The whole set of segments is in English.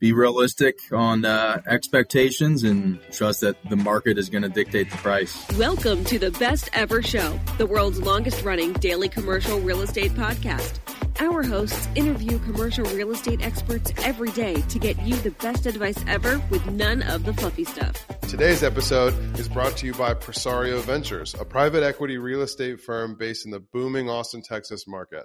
be realistic on uh, expectations and trust that the market is going to dictate the price. Welcome to the Best Ever Show, the world's longest running daily commercial real estate podcast. Our hosts interview commercial real estate experts every day to get you the best advice ever with none of the fluffy stuff. Today's episode is brought to you by Presario Ventures, a private equity real estate firm based in the booming Austin, Texas market.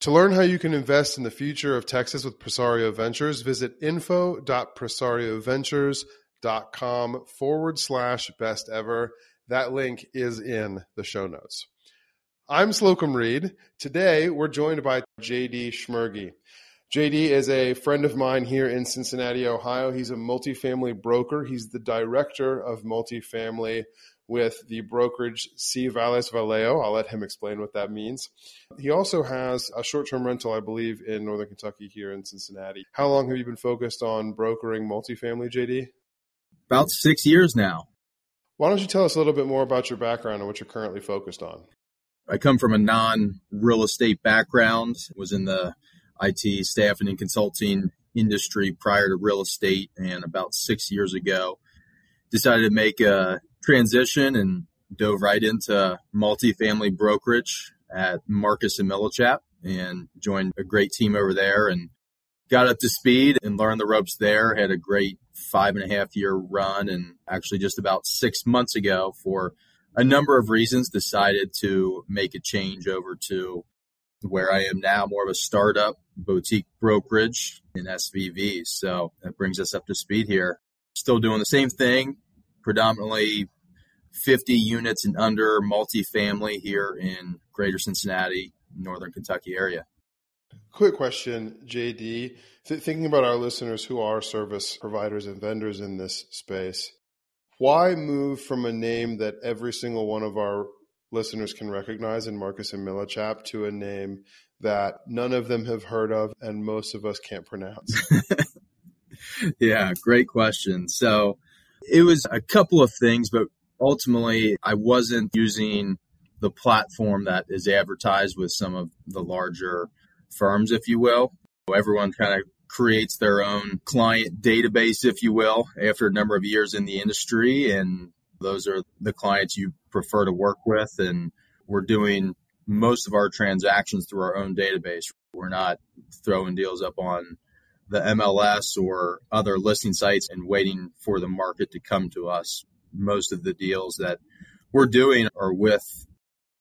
To learn how you can invest in the future of Texas with Presario Ventures, visit info.presarioventures.com forward slash best ever. That link is in the show notes. I'm Slocomb Reed. Today, we're joined by JD Schmerge. JD is a friend of mine here in Cincinnati, Ohio. He's a multifamily broker. He's the director of multifamily with the brokerage Si Vales Valeo. I'll let him explain what that means. He also has a short term rental, I believe, in Northern Kentucky here in Cincinnati. How long have you been focused on brokering multifamily, JD? About six years now. Why don't you tell us a little bit more about your background and what you're currently focused on? I come from a non real estate background, was in the IT staffing and consulting industry prior to real estate, and about six years ago, decided to make a transition and dove right into multifamily brokerage at Marcus and Millichap and joined a great team over there and got up to speed and learned the ropes there. Had a great five and a half year run and actually just about six months ago for a number of reasons decided to make a change over to where I am now, more of a startup boutique brokerage in SVV. So that brings us up to speed here. Still doing the same thing, predominantly 50 units and under multifamily here in greater Cincinnati, northern Kentucky area. Quick question, JD. Th- thinking about our listeners who are service providers and vendors in this space, why move from a name that every single one of our listeners can recognize in Marcus and Millichap to a name that none of them have heard of and most of us can't pronounce? yeah, great question. So it was a couple of things, but ultimately, I wasn't using the platform that is advertised with some of the larger firms, if you will. Everyone kind of creates their own client database, if you will, after a number of years in the industry. And those are the clients you prefer to work with. And we're doing most of our transactions through our own database. We're not throwing deals up on the MLS or other listing sites and waiting for the market to come to us most of the deals that we're doing are with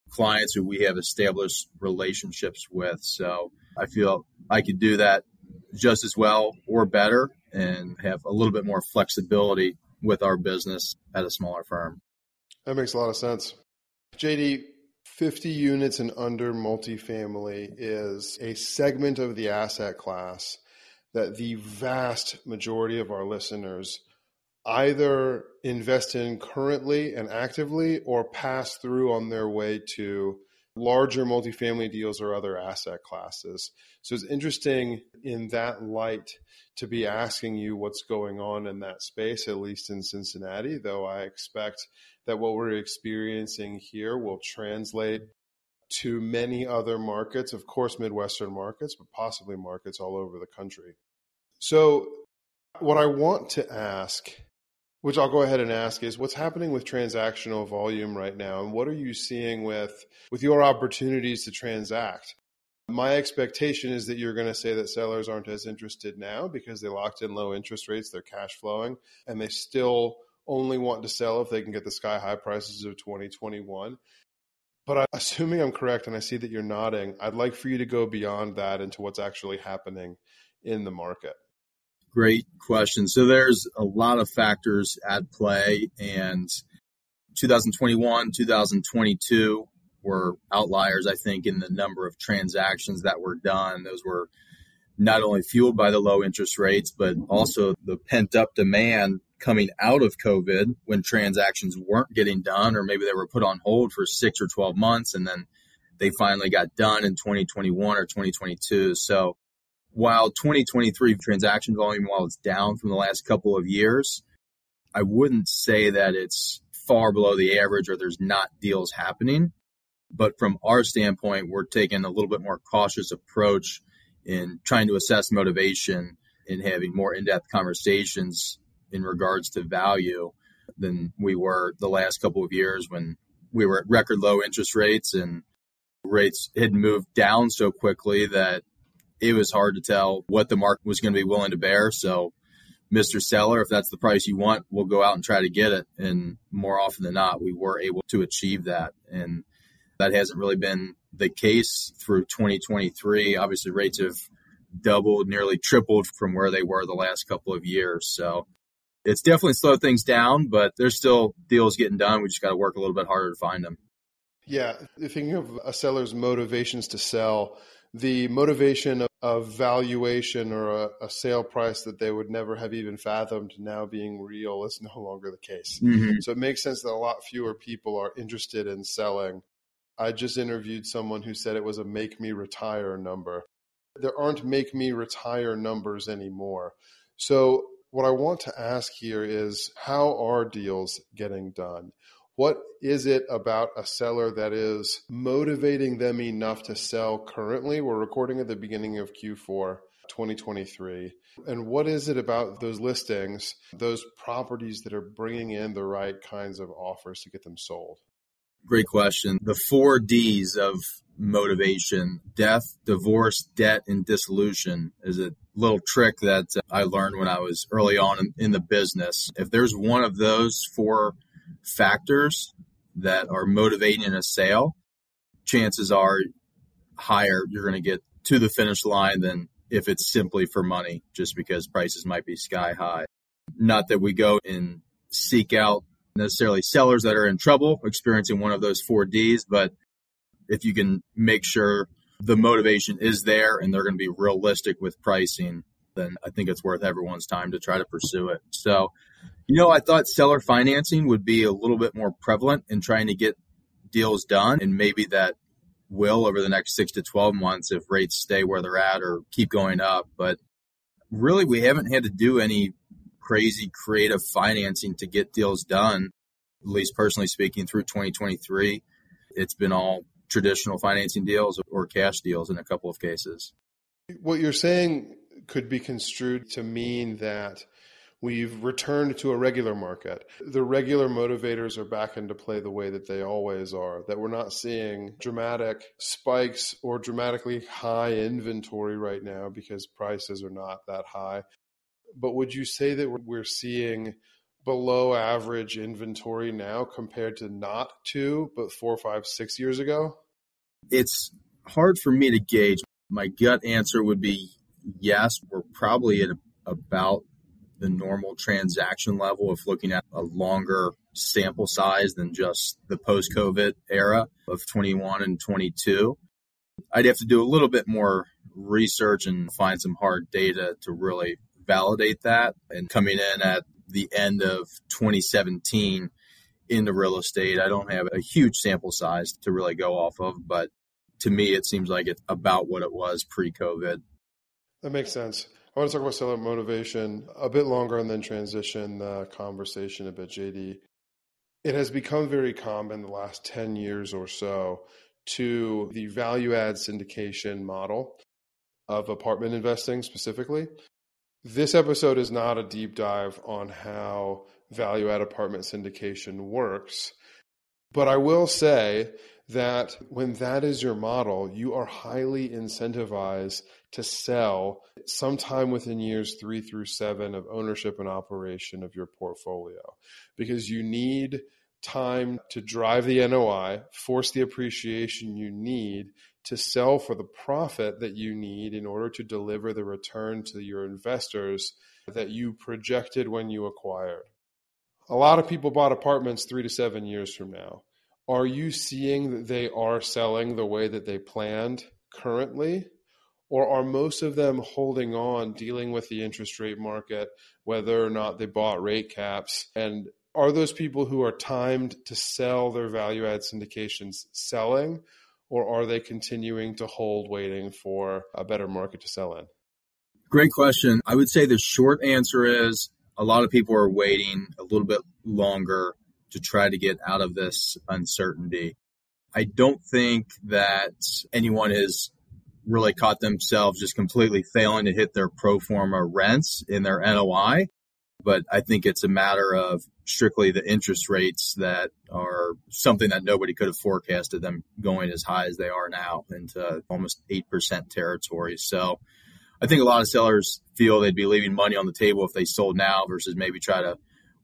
clients who we have established relationships with. So I feel I could do that just as well or better and have a little bit more flexibility with our business at a smaller firm. That makes a lot of sense. JD, 50 units and under multifamily is a segment of the asset class that the vast majority of our listeners either invest in currently and actively or pass through on their way to larger multifamily deals or other asset classes. So it's interesting in that light to be asking you what's going on in that space, at least in Cincinnati, though I expect that what we're experiencing here will translate to many other markets, of course, Midwestern markets, but possibly markets all over the country. So, what I want to ask, which I'll go ahead and ask, is what's happening with transactional volume right now, and what are you seeing with with your opportunities to transact? My expectation is that you're going to say that sellers aren't as interested now because they locked in low interest rates, they're cash flowing, and they still only want to sell if they can get the sky high prices of 2021. But assuming I'm correct, and I see that you're nodding, I'd like for you to go beyond that into what's actually happening in the market. Great question. So there's a lot of factors at play, and 2021, 2022 were outliers, I think, in the number of transactions that were done. Those were not only fueled by the low interest rates, but also the pent up demand coming out of COVID when transactions weren't getting done, or maybe they were put on hold for six or 12 months and then they finally got done in 2021 or 2022. So while 2023 transaction volume, while it's down from the last couple of years, I wouldn't say that it's far below the average or there's not deals happening. But from our standpoint, we're taking a little bit more cautious approach in trying to assess motivation and having more in depth conversations in regards to value than we were the last couple of years when we were at record low interest rates and rates had moved down so quickly that it was hard to tell what the market was going to be willing to bear. So, Mr. Seller, if that's the price you want, we'll go out and try to get it. And more often than not, we were able to achieve that. And that hasn't really been the case through 2023. Obviously, rates have doubled, nearly tripled from where they were the last couple of years. So it's definitely slowed things down, but there's still deals getting done. We just got to work a little bit harder to find them. Yeah. Thinking of a seller's motivations to sell, the motivation of, of valuation or a, a, sale price that they would never have even fathomed now being real is no longer the case. Mm-hmm. So it makes sense that a lot fewer people are interested in selling I just interviewed someone who said it was a make me retire number. There aren't make me retire numbers anymore. So, what I want to ask here is how are deals getting done? What is it about a seller that is motivating them enough to sell currently? We're recording at the beginning of Q4 2023. And what is it about those listings, those properties that are bringing in the right kinds of offers to get them sold? Great question. The four D's of motivation death, divorce, debt, and dissolution is a little trick that I learned when I was early on in, the business. If there's one of those four factors that are motivating a sale, chances are higher you're going to get to the finish line than if it's simply for money, just because prices might be sky high. Not that we go and seek out necessarily sellers that are in trouble experiencing one of those four Ds, but if you can make sure the motivation is there and they're going to be realistic with pricing, then I think it's worth everyone's time to try to pursue it. So, you know, I thought seller financing would be a little bit more prevalent in trying to get deals done, and maybe that will over the next six to 12 months if rates stay where they're at or keep going up. But really, we haven't had to do any crazy creative financing to get deals done. At least personally speaking, through 2023, it's been all traditional financing deals or cash deals in a couple of cases. What you're saying could be construed to mean that we've returned to a regular market. The regular motivators are back into play the way that they always are, that we're not seeing dramatic spikes or dramatically high inventory right now because prices are not that high but would you say that we're seeing below average inventory now compared to not two, but four, five, six years ago? It's hard for me to gauge. My gut answer would be yes. We're probably at about the normal transaction level if looking at a longer sample size than just the post COVID era of 21 and 22. I'd have to do a little bit more research and find some hard data to really validate that. And coming in at the end of 2017 into real estate, I don't have a huge sample size to really go off of, but to me, it seems like it's about what it was pre COVID. That makes sense. I want to talk about seller motivation a bit longer and then transition the conversation a bit, JD. It has become very common the last 10 years or so to the value add syndication model of apartment investing specifically. This episode is not a deep dive on how value add apartment syndication works, but I will say that when that is your model, you are highly incentivized to sell sometime within years three through seven of ownership and operation of your portfolio because you need time to drive the NOI, force the appreciation you need to sell for the profit that you need in order to deliver the return to your investors that you projected when you acquired. A lot of people bought apartments three to seven years from now. Are you seeing that they are selling the way that they planned currently? Or are most of them holding on, dealing with the interest rate market, whether or not they bought rate caps? And are those people who are timed to sell their value add syndications selling? Or are they continuing to hold waiting for a better market to sell in? Great question. I would say the short answer is a lot of people are waiting a little bit longer to try to get out of this uncertainty. I don't think that anyone has really caught themselves just completely failing to hit their pro forma rents in their NOI but I think it's a matter of strictly the interest rates that are something that nobody could have forecasted them going as high as they are now into almost 8% territory. So I think a lot of sellers feel they'd be leaving money on the table if they sold now versus maybe try to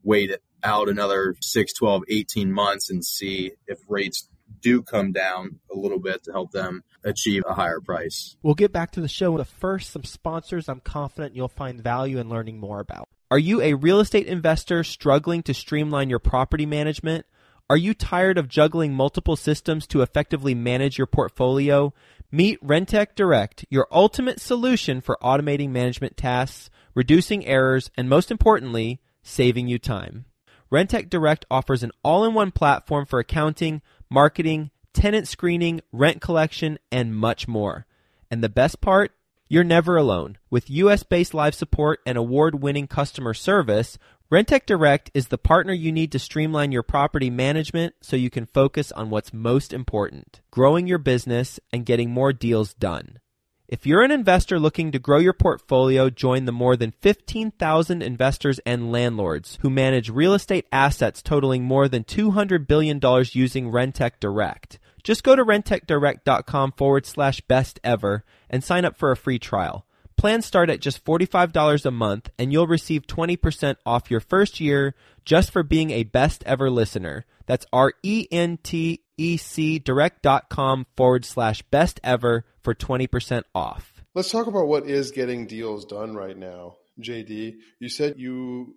wait it out another 6, 12, 18 months and see if rates do come down a little bit to help them achieve a higher price. We'll get back to the show. But first, some sponsors I'm confident you'll find value in learning more about. Are you a real estate investor struggling to streamline your property management? Are you tired of juggling multiple systems to effectively manage your portfolio? Meet Rentec Direct, your ultimate solution for automating management tasks, reducing errors, and most importantly, saving you time. Rentec Direct offers an all-in-one platform for accounting, marketing, tenant screening, rent collection, and much more. And the best part? You're never alone. With US based live support and award winning customer service, Rentec Direct is the partner you need to streamline your property management so you can focus on what's most important growing your business and getting more deals done. If you're an investor looking to grow your portfolio, join the more than 15,000 investors and landlords who manage real estate assets totaling more than $200 billion using Rentec Direct. Just go to rentecdirect.com forward slash best ever and sign up for a free trial. Plans start at just $45 a month and you'll receive 20% off your first year just for being a best ever listener. That's R E N T E C direct.com forward slash best ever for 20% off. Let's talk about what is getting deals done right now. JD, you said you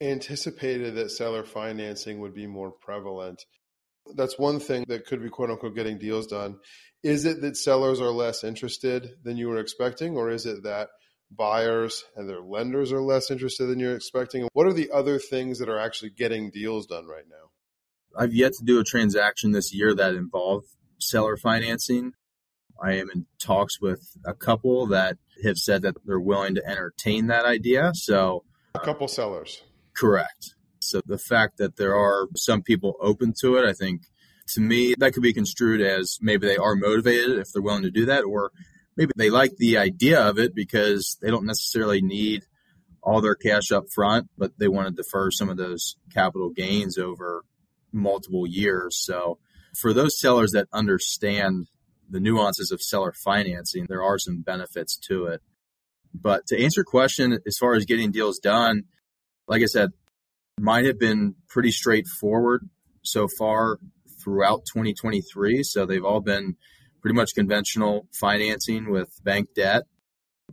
anticipated that seller financing would be more prevalent. That's one thing that could be quote unquote getting deals done. Is it that sellers are less interested than you were expecting, or is it that buyers and their lenders are less interested than you're expecting? What are the other things that are actually getting deals done right now? I've yet to do a transaction this year that involved seller financing. I am in talks with a couple that have said that they're willing to entertain that idea. So, a couple sellers. Correct. So the fact that there are some people open to it, I think to me, that could be construed as maybe they are motivated if they're willing to do that, or maybe they like the idea of it because they don't necessarily need all their cash up front, but they want to defer some of those capital gains over multiple years. So for those sellers that understand the nuances of seller financing, there are some benefits to it. But to answer your question, as far as getting deals done, like I said, mine have been pretty straightforward so far throughout 2023. So they've all been pretty much conventional financing with bank debt.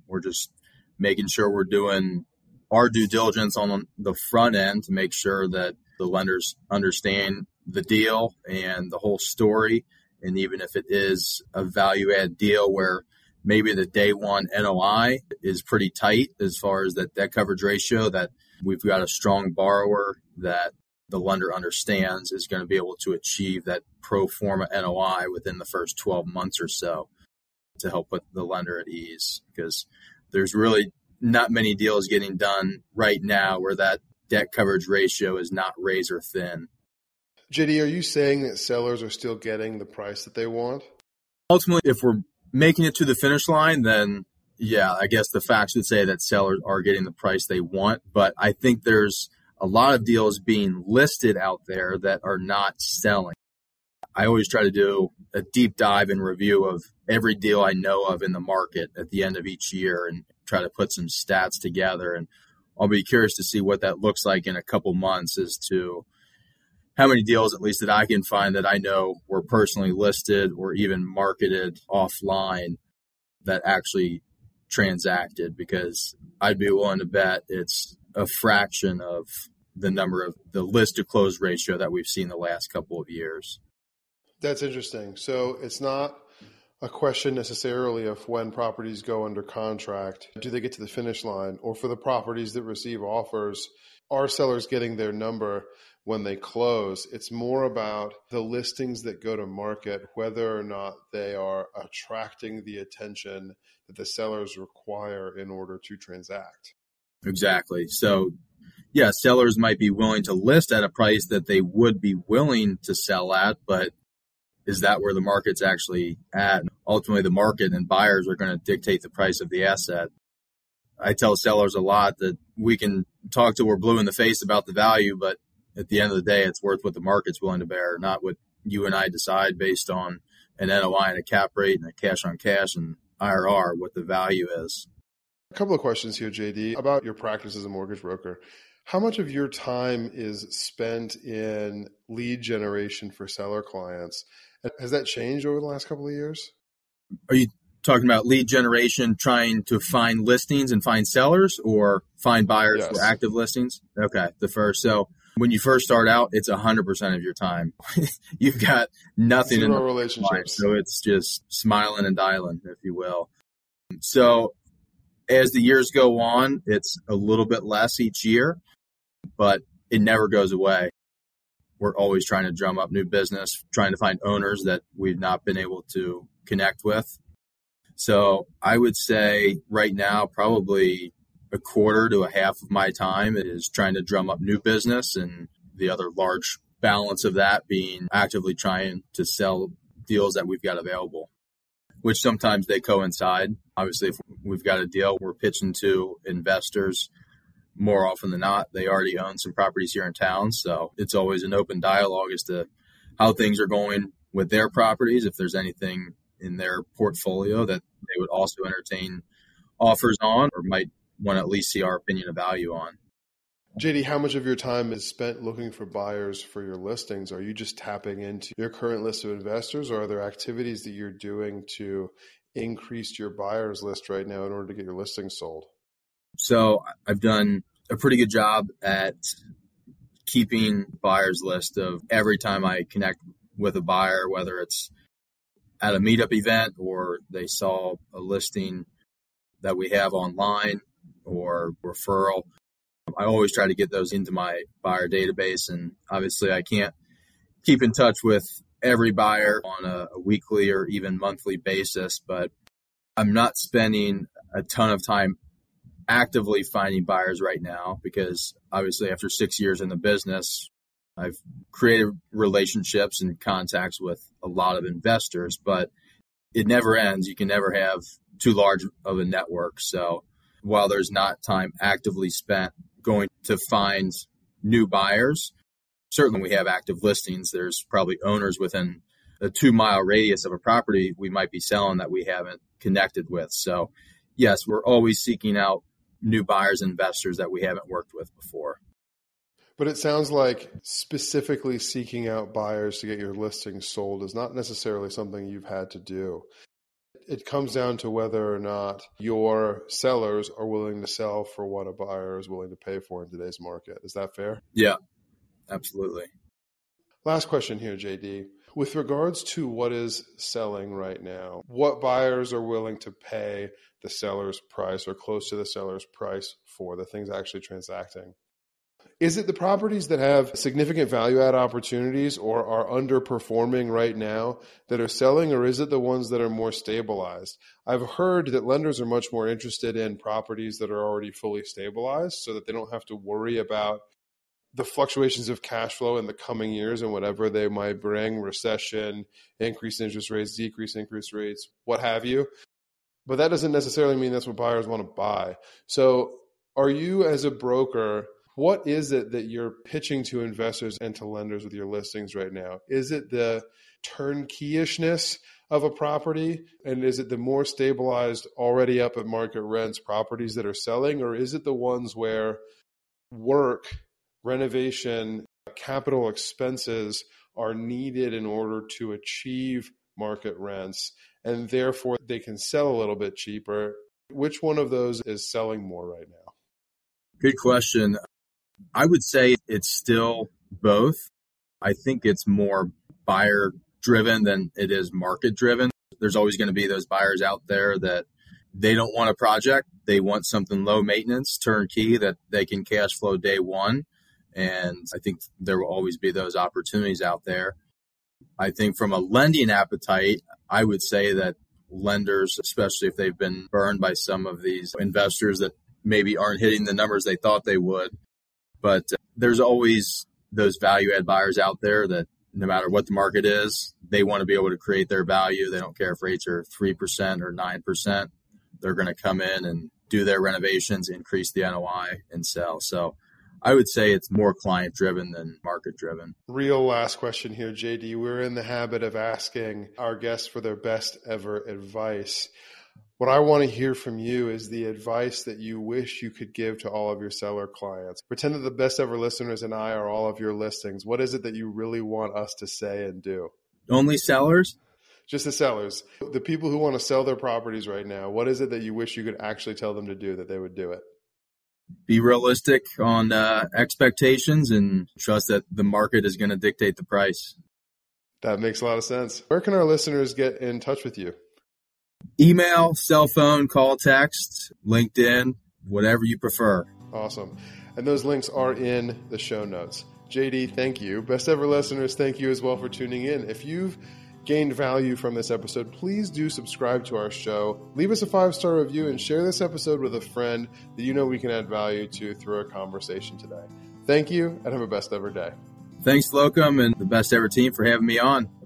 We're just making sure we're doing our due diligence on the front end to make sure that the lenders understand the deal and the whole story. And even if it is a value add deal where maybe the day one NOI is pretty tight as far as that debt coverage ratio, that we've got a strong borrower that the lender understands is going to be able to achieve that pro forma NOI within the first 12 months or so to help put the lender at ease because there's really not many deals getting done right now where that debt coverage ratio is not razor thin. JD, are you saying that sellers are still getting the price that they want? Ultimately, if we're making it to the finish line, then yeah, I guess the facts would say that sellers are getting the price they want. But I think there's a lot of deals being listed out there that are not selling. I always try to do a deep dive and review of every deal I know of in the market at the end of each year and try to put some stats together. And I'll be curious to see what that looks like in a couple months as to how many deals, at least that I can find, that I know were personally listed or even marketed offline that actually transacted because I'd be willing to bet it's a fraction of the number of the list to close ratio that we've seen the last couple of years. That's interesting. So it's not a question necessarily of when properties go under contract, do they get to the finish line? Or for the properties that receive offers, are sellers getting their number when they close? It's more about the listings that go to market, whether or not they are attracting the attention that the sellers require in order to transact. Exactly. So, yeah, sellers might be willing to list at a price that they would be willing to sell at, but is that where the market's actually at? Ultimately, the market and buyers are going to dictate the price of the asset. I tell sellers a lot that we can talk till we're blue in the face about the value, but at the end of the day, it's worth what the market's willing to bear, not what you and I decide based on an NOI and a cap rate and a cash on cash and IRR, what the value is. A couple of questions here, JD, about your practice as a mortgage broker. How much of your time is spent in lead generation for seller clients? Has that changed over the last couple of years? Are you talking about lead generation, trying to find listings and find sellers, or find buyers yes. for active listings? Okay, the first. So when you first start out, it's hundred percent of your time. You've got nothing Zero in the relationships, so it's just smiling and dialing, if you will. So as the years go on, it's a little bit less each year, but it never goes away we're always trying to drum up new business, trying to find owners that we've not been able to connect with. So I would say right now, probably a quarter to a half of my time is trying to drum up new business, and the other large balance of that being actively trying to sell deals that we've got available, which sometimes they coincide. Obviously, if we've got a deal we're pitching to investors more often than not, they already own some properties here in town. So it's always an open dialogue as to how things are going with their properties. If there's anything in their portfolio that they would also entertain offers on or might want to at least see our opinion of value on. JD, how much of your time is spent looking for buyers for your listings? Are you just tapping into your current list of investors, or are there activities that you're doing to increase your buyers list right now in order to get your listings sold? So I've done a pretty good job at keeping buyers list of every time I connect with a buyer, whether it's at a meetup event or they saw a listing that we have online or referral. I always try to get those into my buyer database. And obviously, I can't keep in touch with every buyer on a, a weekly or even monthly basis, but I'm not spending a ton of time actively finding buyers right now because obviously after six years in the business, I've created relationships and contacts with a lot of investors, but it never ends. You can never have too large of a network. So while there's not time actively spent going to find new buyers, certainly we have active listings. There's probably owners within a two mile radius of a property we might be selling that we haven't connected with. So yes, we're always seeking out new buyers investors that we haven't worked with before. But it sounds like specifically seeking out buyers to get your listing sold is not necessarily something you've had to do. It comes down to whether or not your sellers are willing to sell for what a buyer is willing to pay for in today's market. Is that fair? Yeah, absolutely. Last question here, JD. With regards to what is selling right now, what buyers are willing to pay the seller's price or close to the seller's price for the things actually transacting? Is it the properties that have significant value add opportunities or are underperforming right now that are selling, or is it the ones that are more stabilized? I've heard that lenders are much more interested in properties that are already fully stabilized so that they don't have to worry about the fluctuations of cash flow in the coming years and whatever they might bring recession, increased interest rates, decreased interest rates, what have you. But that doesn't necessarily mean that's what buyers want to buy. So, are you as a broker? What is it that you're pitching to investors and to lenders with your listings right now? Is it the turnkeyishness of a property? And is it the more stabilized, already up at market rents properties that are selling? Or is it the ones where work renovation, capital expenses are needed in order to achieve market rents, and therefore they can sell a little bit cheaper. Which one of those is selling more right now? Good question. I would say it's still both. I think it's more buyer driven than it is market driven. There's always going to be those buyers out there that they don't want a project. They want something low maintenance, turnkey that they can cash flow day one. And I think there will always be those opportunities out there. I think from a lending appetite, I would say that lenders, especially if they've been burned by some of these investors that maybe aren't hitting the numbers they thought they would, but there's always those value add buyers out there that no matter what the market is, they want to be able to create their value. They don't care if rates are 3% or 9%. They're going to come in and do their renovations, increase the NOI, and sell. So I would say it's more client driven than market driven. Real last question here, JD. We're in the habit of asking our guests for their best ever advice. What I want to hear from you is the advice that you wish you could give to all of your seller clients. Pretend that the best ever listeners and I are all of your listings. What is it that you really want us to say and do? Only sellers? Just the sellers. The people who want to sell their properties right now, what is it that you wish you could actually tell them to do that they would do it? be realistic on uh, expectations and trust that the market is going to dictate the price. That makes a lot of sense. Where can our listeners get in touch with you? Email, cell phone, call, text, LinkedIn, whatever you prefer. Awesome. And those links are in the show notes. JD, thank you. Best ever listeners, thank you as well for tuning in. If you've gained value from this episode, please do subscribe to our show. Leave us a five star review and share this episode with a friend that you know we can add value to through our conversation today. Thank you and have a best ever day. Thanks, Locum, and the best ever team for having me on.